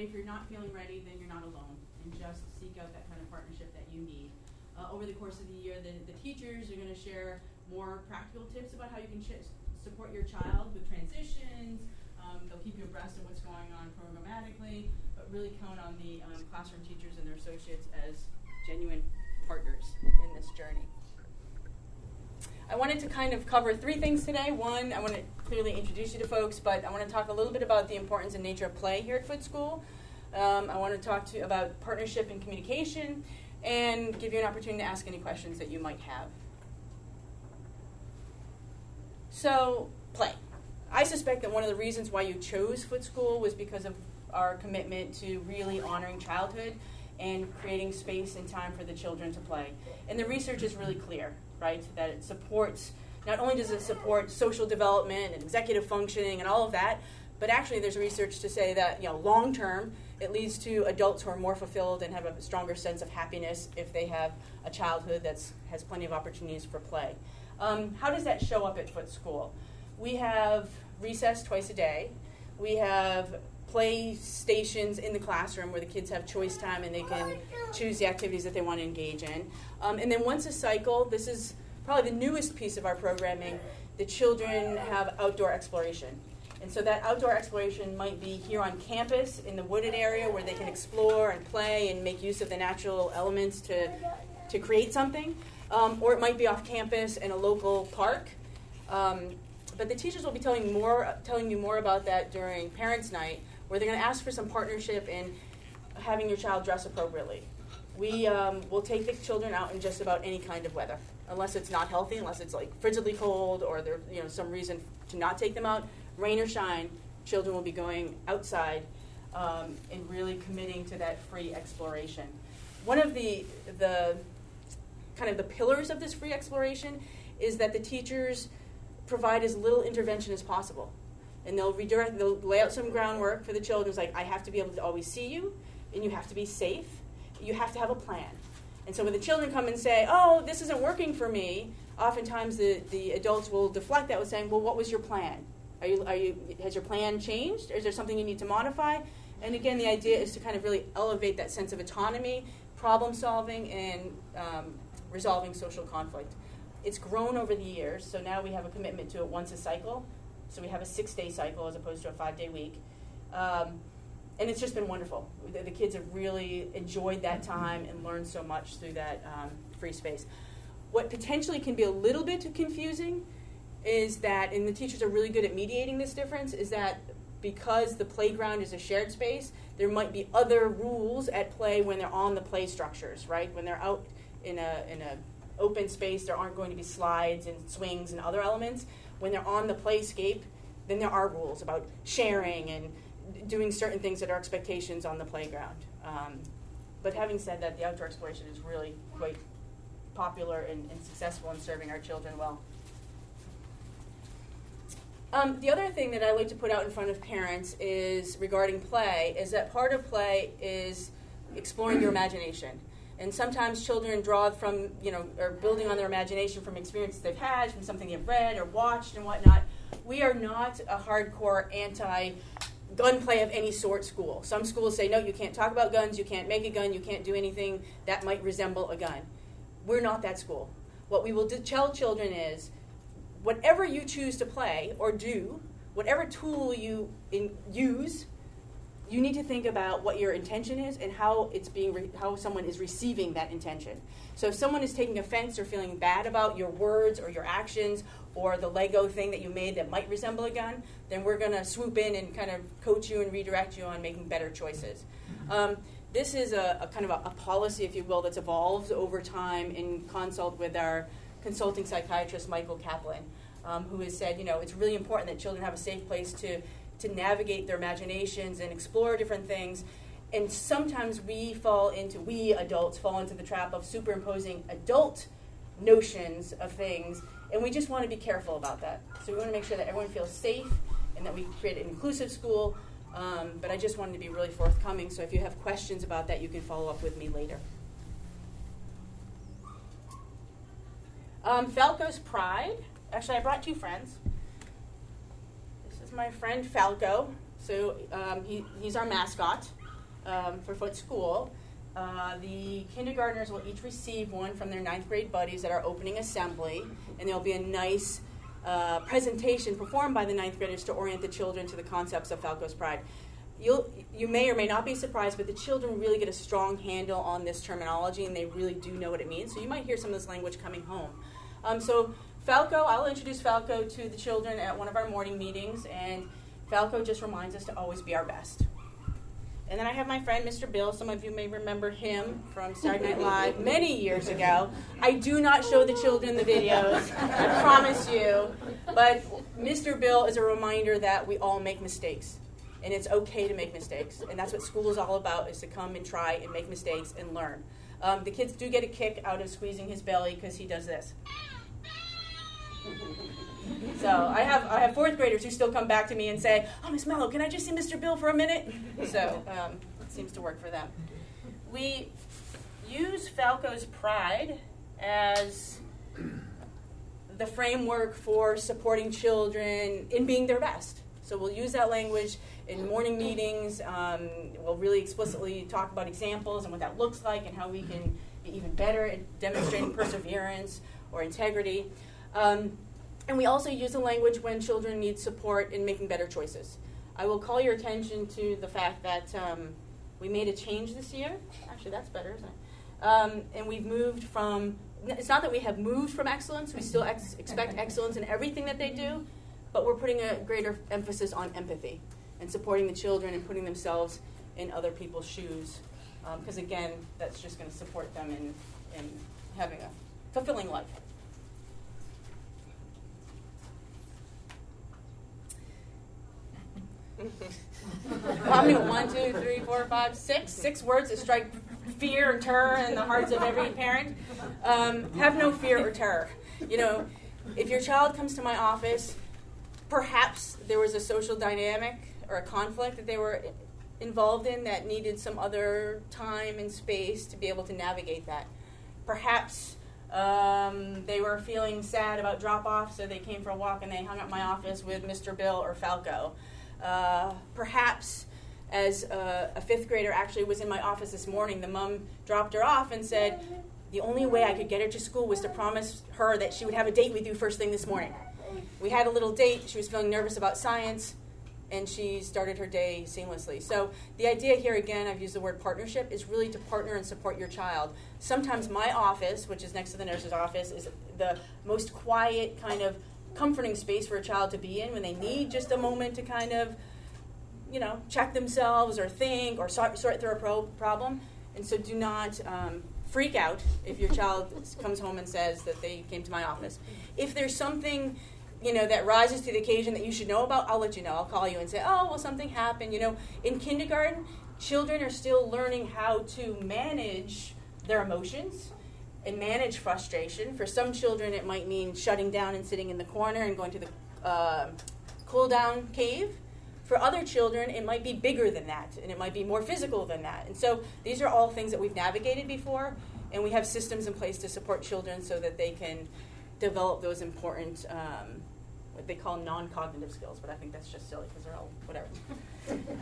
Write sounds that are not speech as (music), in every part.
if you're not feeling ready, then you're not alone. And just seek out that kind of partnership that you need. Uh, over the course of the year, the, the teachers are going to share more practical tips about how you can support your child with transitions. Um, they'll keep you abreast of what's going on programmatically, but really count on the um, classroom teachers and their associates as genuine partners in this journey. I wanted to kind of cover three things today. One, I want to clearly introduce you to folks, but I want to talk a little bit about the importance and nature of play here at Foote School. Um, I want to talk to you about partnership and communication, and give you an opportunity to ask any questions that you might have. So, play. I suspect that one of the reasons why you chose Foote School was because of our commitment to really honoring childhood and creating space and time for the children to play. And the research is really clear right? That it supports, not only does it support social development and executive functioning and all of that, but actually there's research to say that, you know, long term, it leads to adults who are more fulfilled and have a stronger sense of happiness if they have a childhood that has plenty of opportunities for play. Um, how does that show up at Foote School? We have recess twice a day. We have play stations in the classroom where the kids have choice time and they can choose the activities that they want to engage in. Um, and then once a cycle, this is probably the newest piece of our programming, the children have outdoor exploration. And so that outdoor exploration might be here on campus in the wooded area where they can explore and play and make use of the natural elements to, to create something. Um, or it might be off campus in a local park. Um, but the teachers will be telling more, telling you more about that during Parents' Night where they're going to ask for some partnership in having your child dress appropriately. We um, will take the children out in just about any kind of weather, unless it's not healthy, unless it's like frigidly cold or there's you know some reason to not take them out. Rain or shine, children will be going outside um, and really committing to that free exploration. One of the the kind of the pillars of this free exploration is that the teachers provide as little intervention as possible and they'll redirect, they'll lay out some groundwork for the children. It's like, I have to be able to always see you, and you have to be safe. You have to have a plan. And so when the children come and say, oh, this isn't working for me, oftentimes the, the adults will deflect that with saying, well, what was your plan? Are you, are you, has your plan changed? Or is there something you need to modify? And again, the idea is to kind of really elevate that sense of autonomy, problem solving, and um, resolving social conflict. It's grown over the years, so now we have a commitment to it once a cycle. So we have a six day cycle as opposed to a five day week. Um, and it's just been wonderful. The, the, kids have really enjoyed that time and learned so much through that um, free space. What potentially can be a little bit confusing is that, and the teachers are really good at mediating this difference, is that because the playground is a shared space, there might be other rules at play when they're on the play structures, right? When they're out in a in a open space, there aren't going to be slides and swings and other elements when they're on the playscape, then there are rules about sharing and doing certain things that are expectations on the playground. Um, but having said that, the outdoor exploration is really quite popular and, and successful in serving our children well. Um, the other thing that I like to put out in front of parents is regarding play is that part of play is exploring your imagination. And sometimes children draw from, you know, or building on their imagination from experiences they've had, from something they've read or watched and whatnot. We are not a hardcore anti gunplay of any sort school. Some schools say, no, you can't talk about guns, you can't make a gun, you can't do anything that might resemble a gun. We're not that school. What we will tell children is whatever you choose to play or do, whatever tool you in, use, you need to think about what your intention is and how it's being re- how someone is receiving that intention. So if someone is taking offense or feeling bad about your words or your actions or the Lego thing that you made that might resemble a gun, then we're going to swoop in and kind of coach you and redirect you on making better choices. Um, this is a, a kind of a, a, policy, if you will, that's evolved over time in consult with our consulting psychiatrist Michael Kaplan, um, who has said, you know, it's really important that children have a safe place to to navigate their imaginations and explore different things. And sometimes we fall into, we adults fall into the trap of superimposing adult notions of things, and we just want to be careful about that. So we want to make sure that everyone feels safe and that we create an inclusive school. Um, but I just wanted to be really forthcoming, so if you have questions about that, you can follow up with me later. Um, Falco's Pride. Actually, I brought two friends is my friend Falco. So um, he, he's our mascot. um, for Foote School. Uh, the kindergartners will each receive one from their ninth grade buddies at our opening assembly, and there'll be a nice uh, presentation performed by the ninth graders to orient the children to the concepts of Falco's Pride. You'll, you may or may not be surprised, but the children really get a strong handle on this terminology and they really do know what it means. So you might hear some of this language coming home. Um, so, Falco, I'll introduce Falco to the children at one of our morning meetings, and Falco just reminds us to always be our best. And then I have my friend Mr. Bill. Some of you may remember him from Saturday Night Live many years ago. I do not show the children the videos, I promise you. But Mr. Bill is a reminder that we all make mistakes. And it's okay to make mistakes. And that's what school is all about, is to come and try and make mistakes and learn. Um, the kids do get a kick out of squeezing his belly because he does this. So I have I have fourth graders who still come back to me and say, "Oh, Miss Mello, can I just see Mr. Bill for a minute?" So um, it seems to work for them. We use Falco's Pride as the framework for supporting children in being their best. So we'll use that language in morning meetings. Um, we'll really explicitly talk about examples and what that looks like and how we can be even better at demonstrating perseverance or integrity. Um, and we also use the language when children need support in making better choices. I will call your attention to the fact that um, we made a change this year. Actually, that's better, isn't it? Um, and we've moved from, it's not that we have moved from excellence, we still ex- expect (laughs) excellence in everything that they do, but we're putting a greater emphasis on empathy and supporting the children and putting themselves in other people's shoes. Because um, again, that's just going to support them in, in having a fulfilling life. (laughs) Many? One, two, three, four, five, six. Six words that strike fear and terror in the hearts of every parent. Um, have no fear or terror. You know, if your child comes to my office, perhaps there was a social dynamic or a conflict that they were involved in that needed some other time and space to be able to navigate that. Perhaps um, they were feeling sad about drop off, so they came for a walk and they hung up my office with Mr. Bill or Falco. Uh, perhaps as a, a, fifth grader actually was in my office this morning, the mom dropped her off and said, The only way I could get her to school was to promise her that she would have a date with you first thing this morning. We had a little date. She was feeling nervous about science, and she started her day seamlessly. So, the idea here, again, I've used the word partnership, is really to partner and support your child. Sometimes my office, which is next to the nurse's office, is the most quiet kind of comforting space for a child to be in when they need just a moment to kind of, you know, check themselves or think or sort, sort through a pro- problem. And so do not um, freak out if your child (laughs) comes home and says that they came to my office. If there's something, you know, that rises to the occasion that you should know about, I'll let you know. I'll call you and say, oh, well, something happened. You know, in kindergarten, children are still learning how to manage their emotions and manage frustration. For some children, it might mean shutting down and sitting in the corner and going to the uh, cool down cave. For other children, it might be bigger than that, and it might be more physical than that. And so these are all things that we've navigated before, and we have systems in place to support children so that they can develop those important, um, they call non cognitive skills, but I think that's just silly because they're all whatever.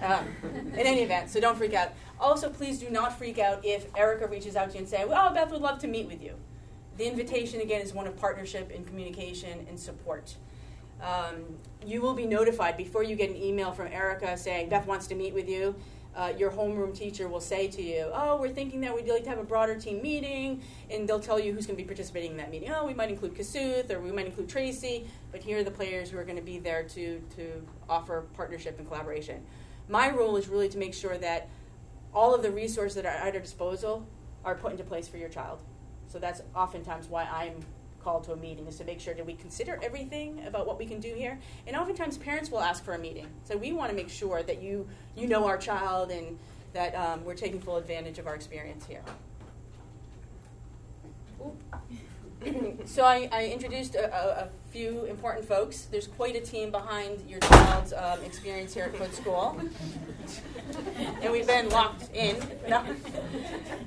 Um, in any event, so don't freak out. Also, please do not freak out if Erica reaches out to you and say, "Oh, Beth would love to meet with you." The invitation again is one of partnership and communication and support. Um, you will be notified before you get an email from Erica saying Beth wants to meet with you. Uh, your homeroom teacher will say to you, "Oh, we're thinking that we'd like to have a broader team meeting," and they'll tell you who's going to be participating in that meeting. Oh, we might include Kasuth, or we might include Tracy, but here are the players who are going to be there to to offer partnership and collaboration. My role is really to make sure that all of the resources that are at our disposal are put into place for your child. So that's oftentimes why I'm called to a meeting is to make sure that we consider everything about what we can do here. And oftentimes parents will ask for a meeting. So we want to make sure that you you know our child and that um, we're taking full advantage of our experience here. so I, I introduced a, a, a, few important folks. There's quite a team behind your child's um, experience here at Foote School. and we've been locked in. No. (laughs)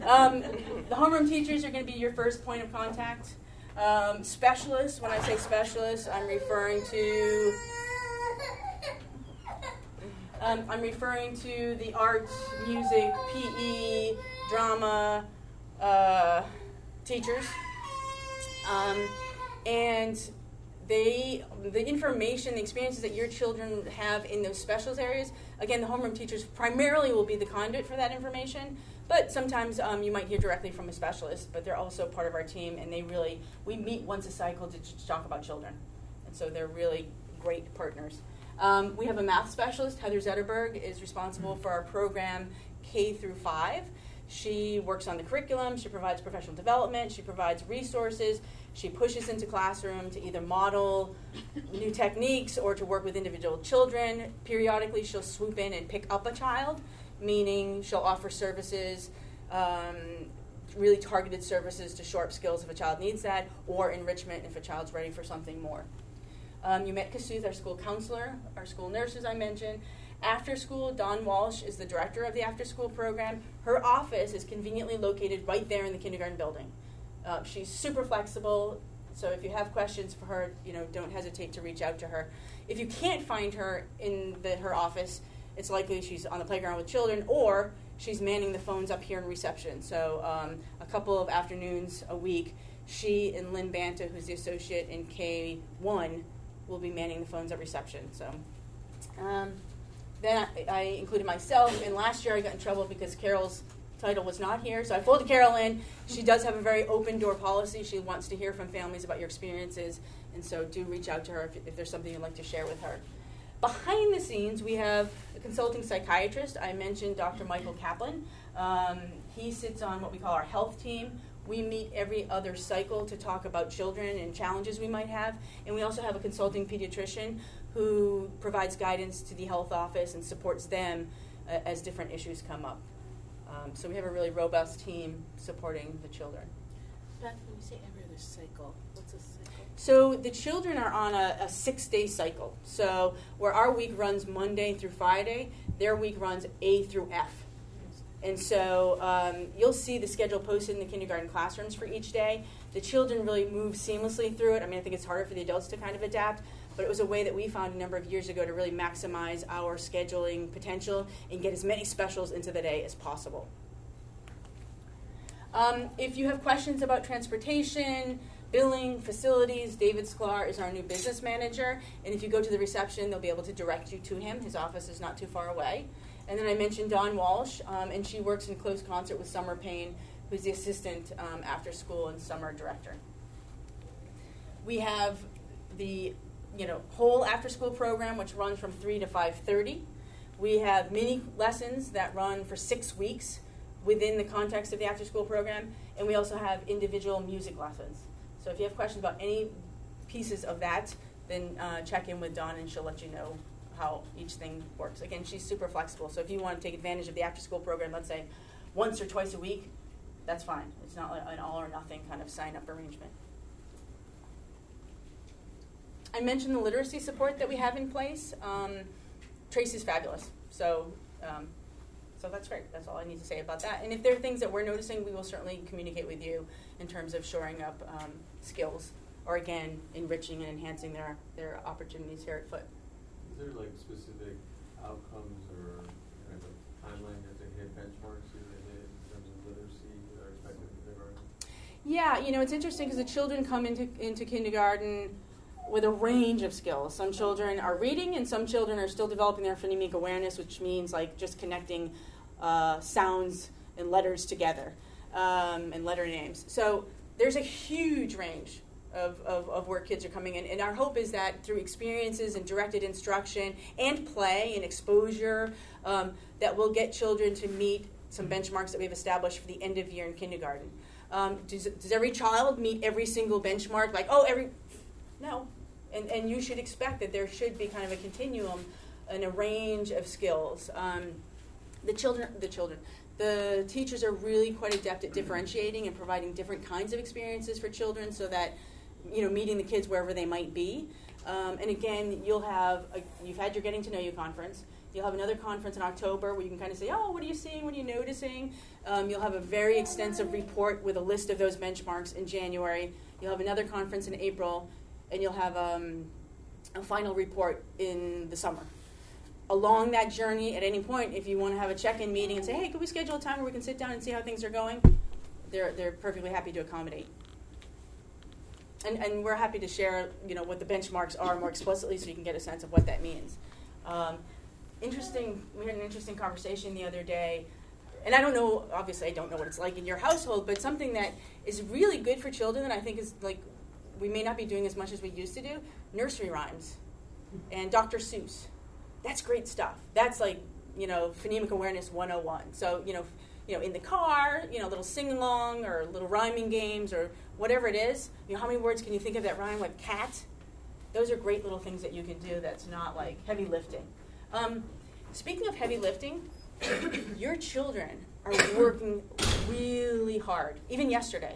Um, the homeroom teachers are going to be your first point of contact. Um, specialists, when I say specialists, I'm referring to Um, I'm referring to the arts, music, PE, drama uh, teachers. Um, and they, the information, the experiences that your children have in those specials areas, again, the homeroom teachers primarily will be the conduit for that information. But sometimes um, you might hear directly from a specialist, but they're also part of our team, and they really, we meet once a cycle to, to talk about children. And so they're really great partners. Um, we have a math specialist, Heather Zetterberg, is responsible for our program K through 5. She works on the curriculum, she provides professional development, she provides resources, she pushes into classroom to either model new techniques or to work with individual children. Periodically, she'll swoop in and pick up a child, meaning she'll offer services, um, really targeted services to shore up skills if a child needs that, or enrichment if a child's ready for something more. Um, you met Kasuth, our school counselor, our school nurses I mentioned. After school, Dawn Walsh is the director of the after school program. Her office is conveniently located right there in the kindergarten building. Uh, she's super flexible, so if you have questions for her, you know, don't hesitate to reach out to her. If you can't find her in the, her office, it's likely she's on the playground with children or she's manning the phones up here in reception. So um, a couple of afternoons a week, she and Lynn Banta, who's the associate in K1, will be manning the phones at reception. So um, then I, I, included myself, and last year I got in trouble because Carol's title was not here. So I folded Carol in. She does have a very open door policy. She wants to hear from families about your experiences, and so do reach out to her if, if there's something you'd like to share with her. Behind the scenes, we have a consulting psychiatrist. I mentioned Dr. Michael Kaplan. Um, he sits on what we call our health team. We meet every other cycle to talk about children and challenges we might have. And we also have a consulting pediatrician who provides guidance to the health office and supports them uh, as different issues come up. Um, so we have a really robust team supporting the children. Beth, when you say every other cycle, cycle? So the children are on a, a six day cycle. So where our week runs Monday through Friday, their week runs A through F. And so um, you'll see the schedule posted in the kindergarten classrooms for each day. The children really move seamlessly through it. I mean, I think it's harder for the adults to kind of adapt, but it was a way that we found a number of years ago to really maximize our scheduling potential and get as many specials into the day as possible. Um, if you have questions about transportation, billing, facilities, David Sklar is our new business manager, and if you go to the reception, they'll be able to direct you to him. His office is not too far away. And then I mentioned Dawn Walsh, um, and she works in close concert with Summer Payne, who's the assistant um, after school and summer director. We have the you know whole after school program, which runs from three to five thirty. We have mini lessons that run for six weeks within the context of the after school program, and we also have individual music lessons. So if you have questions about any pieces of that, then uh, check in with Dawn, and she'll let you know how each thing works. Again, she's super flexible. So if you want to take advantage of the after school program, let's say once or twice a week, that's fine. It's not like an all or nothing kind of sign up arrangement. I mentioned the literacy support that we have in place. Um, Tracy's fabulous. So, um, so that's great. That's all I need to say about that. And if there are things that we're noticing, we will certainly communicate with you in terms of shoring up um, skills or again enriching and enhancing their, their opportunities here at Foote is there like specific outcomes or kind of timeline that they hit benchmarks that they hit in terms of literacy that are expected in kindergarten? Yeah, you know, it's interesting because the children come into, into kindergarten with a range of skills. Some children are reading, and some children are still developing their phonemic awareness, which means like just connecting uh, sounds and letters together um, and letter names. So there's a huge range of, of, of, where kids are coming in. And our hope is that through experiences and directed instruction and play and exposure, um, that we'll get children to meet some benchmarks that we've established for the end of year in kindergarten. Um, does, does every child meet every single benchmark? Like, oh, every. No. And, and you should expect that there should be kind of a continuum and a range of skills. Um, the children, the children, the teachers are really quite adept at differentiating and providing different kinds of experiences for children so that you know, meeting the kids wherever they might be. Um, and again, you'll have a, you've had your getting to know you conference. You'll have another conference in October where you can kind of say, oh, what are you seeing? What are you noticing? Um, you'll have a very extensive report with a list of those benchmarks in January. You'll have another conference in April, and you'll have um, a final report in the summer. Along that journey, at any point, if you want to have a check-in meeting and say, "Hey, could we schedule a time where we can sit down and see how things are going?" They're they're perfectly happy to accommodate. And, and we're happy to share, you know, what the benchmarks are more explicitly, so you can get a sense of what that means. Um, interesting. We had an interesting conversation the other day, and I don't know. Obviously, I don't know what it's like in your household, but something that is really good for children, and I think is like we may not be doing as much as we used to do. Nursery rhymes and Dr. Seuss. That's great stuff. That's like you know phonemic awareness 101. So you know you know in the car, you know little sing along or little rhyming games or whatever it is. You know how many words can you think of that rhyme with cat? Those are great little things that you can do. That's not like heavy lifting. Um, speaking of heavy lifting, (coughs) your children are working really hard. Even yesterday,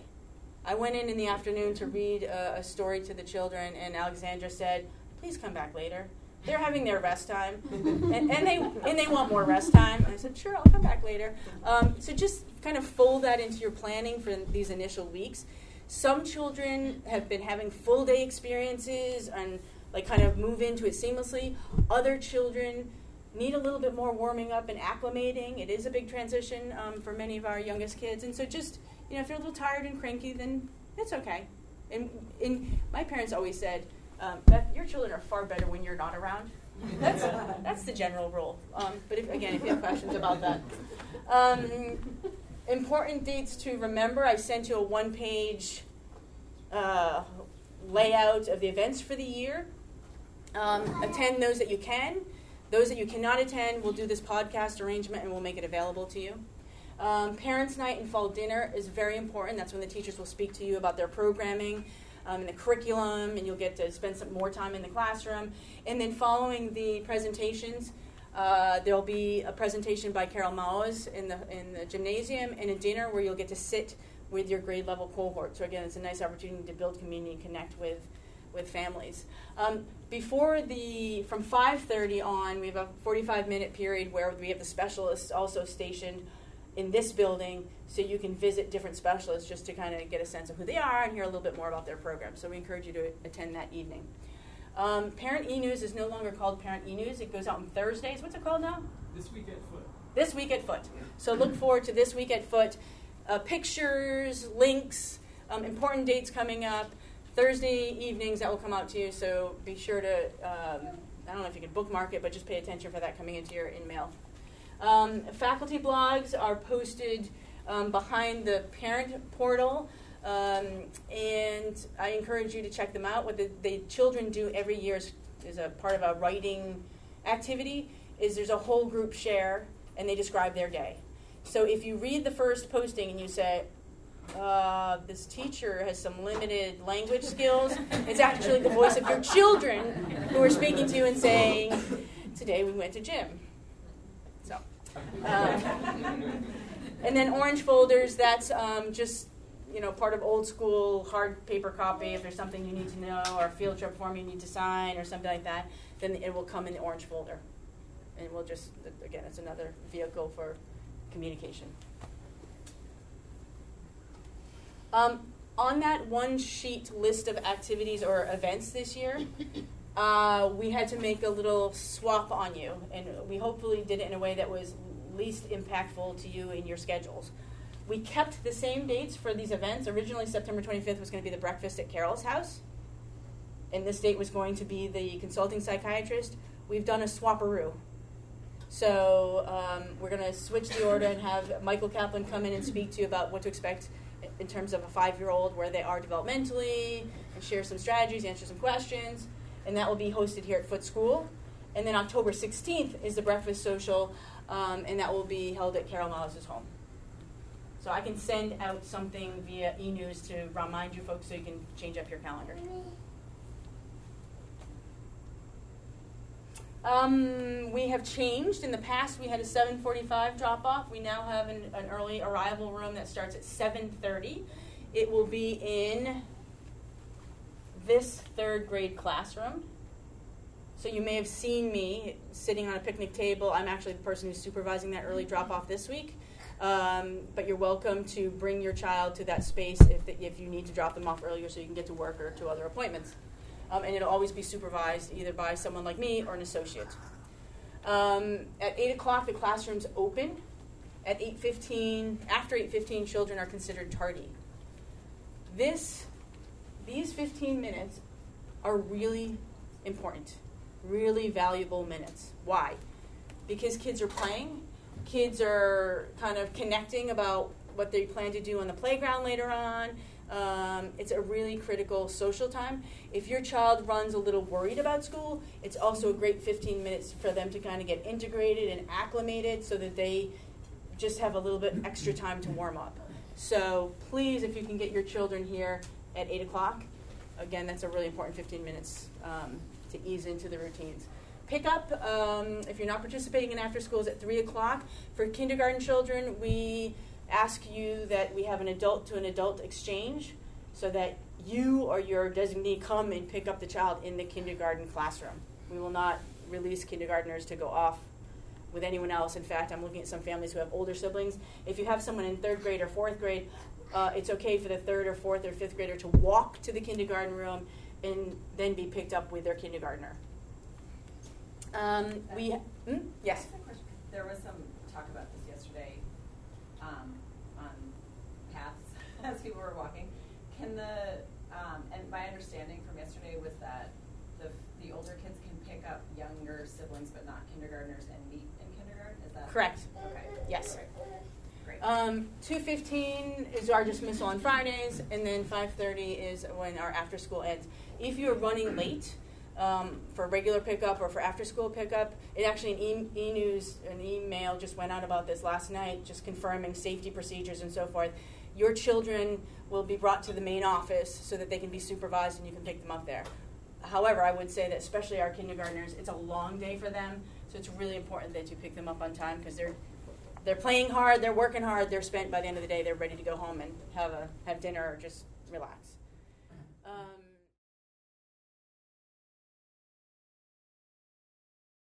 I went in in the afternoon to read a, a story to the children, and Alexandra said, "Please come back later." They're having their rest time, and, and they and they want more rest time. And I said, "Sure, I'll come back later." Um, so just kind of fold that into your planning for these initial weeks. Some children have been having full day experiences and like kind of move into it seamlessly. Other children need a little bit more warming up and acclimating. It is a big transition um, for many of our youngest kids, and so just you know, if you're a little tired and cranky, then it's okay. And, and my parents always said, um, Beth, your children are far better when you're not around. That's that's the general rule. Um, but if, again, if you have questions about that, um, important dates to remember. I sent you a one-page uh, layout of the events for the year. Um, attend those that you can. Those that you cannot attend, we'll do this podcast arrangement and we'll make it available to you. Um, Parents' Night and Fall Dinner is very important. That's when the teachers will speak to you about their programming um, and the curriculum, and you'll get to spend some more time in the classroom. And then following the presentations, uh, there'll be a presentation by Carol Maus in the in the gymnasium and a dinner where you'll get to sit with your grade level cohort. So again, it's a nice opportunity to build community and connect with with families. Um, before the from 5:30 on, we have a 45 minute period where we have the specialists also stationed in this building so you can visit different specialists just to kind of get a sense of who they are and hear a little bit more about their program. So we encourage you to attend that evening. Um, Parent e News is no longer called Parent e News. It goes out on Thursdays. What's it called now? This week at Foote. This week at Foote. So look (clears throat) forward to this week at Foote. Uh, pictures, links, um, important dates coming up. Thursday evenings that will come out to you. So be sure to. Um, I don't know if you can bookmark it, but just pay attention for that coming into your email. Um, faculty blogs are posted um, behind the parent portal. Um, and I encourage you to check them out. What the, the children do every year is, is, a part of a writing activity. Is there's a whole group share, and they describe their day. So if you read the first posting and you say, uh, "This teacher has some limited language skills," (laughs) it's actually the voice of your children who are speaking to you and saying, "Today we went to gym." Um, and then orange folders, that's um, just you know, part of old school hard paper copy, if there's something you need to know or a field trip form you need to sign or something like that, then it will come in the orange folder. And we'll just, again, it's another vehicle for communication. Um, on that one sheet list of activities or events this year, uh, we had to make a little swap on you. And we hopefully did it in a way that was least impactful to you in your schedules. We kept the same dates for these events. Originally, September 25th was going to be the breakfast at Carol's house, and this date was going to be the consulting psychiatrist. We've done a swapperoo. So um, we're going to switch the order and have Michael Kaplan come in and speak to you about what to expect in terms of a five-year-old, where they are developmentally, and share some strategies, answer some questions, and that will be hosted here at Foote School. And then October 16th is the breakfast social, um, and that will be held at Carol Mollis's home. So I can send out something via e-news to remind you folks so you can change up your calendar. Um, we have changed. In the past, we had a 7:45 drop-off. We now have an, an early arrival room that starts at 7:30. It will be in this third grade classroom. So you may have seen me sitting on a picnic table. I'm actually the person who's supervising that early drop-off this week. Um, but you're welcome to bring your child to that space if, the, if you need to drop them off earlier so you can get to work or to other appointments. Um, and it'll always be supervised either by someone like me or an associate. Um, at 8 o'clock, the classroom's open. At 8.15, after 8.15, children are considered tardy. This, these 15 minutes are really important, really valuable minutes. Why? Because kids are playing, kids are kind of connecting about what they plan to do on the playground later on. Um, it's a really critical social time. If your child runs a little worried about school, it's also a great 15 minutes for them to kind of get integrated and acclimated so that they just have a little bit extra time to warm up. So please, if you can get your children here at 8 o'clock, again, that's a really important 15 minutes um, to ease into the routines. Pickup, um, if you're not participating in after schools at 3 o'clock. For kindergarten children, we ask you that we have an adult to an adult exchange so that you or your designee come and pick up the child in the kindergarten classroom. We will not release kindergartners to go off with anyone else. In fact, I'm looking at some families who have older siblings. If you have someone in third grade or fourth grade, uh, it's okay for the third or fourth or fifth grader to walk to the kindergarten room and then be picked up with their kindergartner. Um, we hmm? yes. There was some talk about this yesterday um, on paths (laughs) as people were walking. Can the um, and my understanding from yesterday was that the the older kids can pick up younger siblings, but not kindergartners, and meet in kindergarten. Is that Correct. Okay. Yes. Um, two fifteen is our dismissal on Fridays, and then five thirty is when our after school ends. If you're running late um, for regular pickup or for after school pickup, it actually an e- e-news an email just went out about this last night, just confirming safety procedures and so forth. Your children will be brought to the main office so that they can be supervised and you can pick them up there. However, I would say that especially our kindergartners, it's a long day for them, so it's really important that you pick them up on time because they're they're playing hard, they're working hard, they're spent by the end of the day, they're ready to go home and have a have dinner or just relax. Um,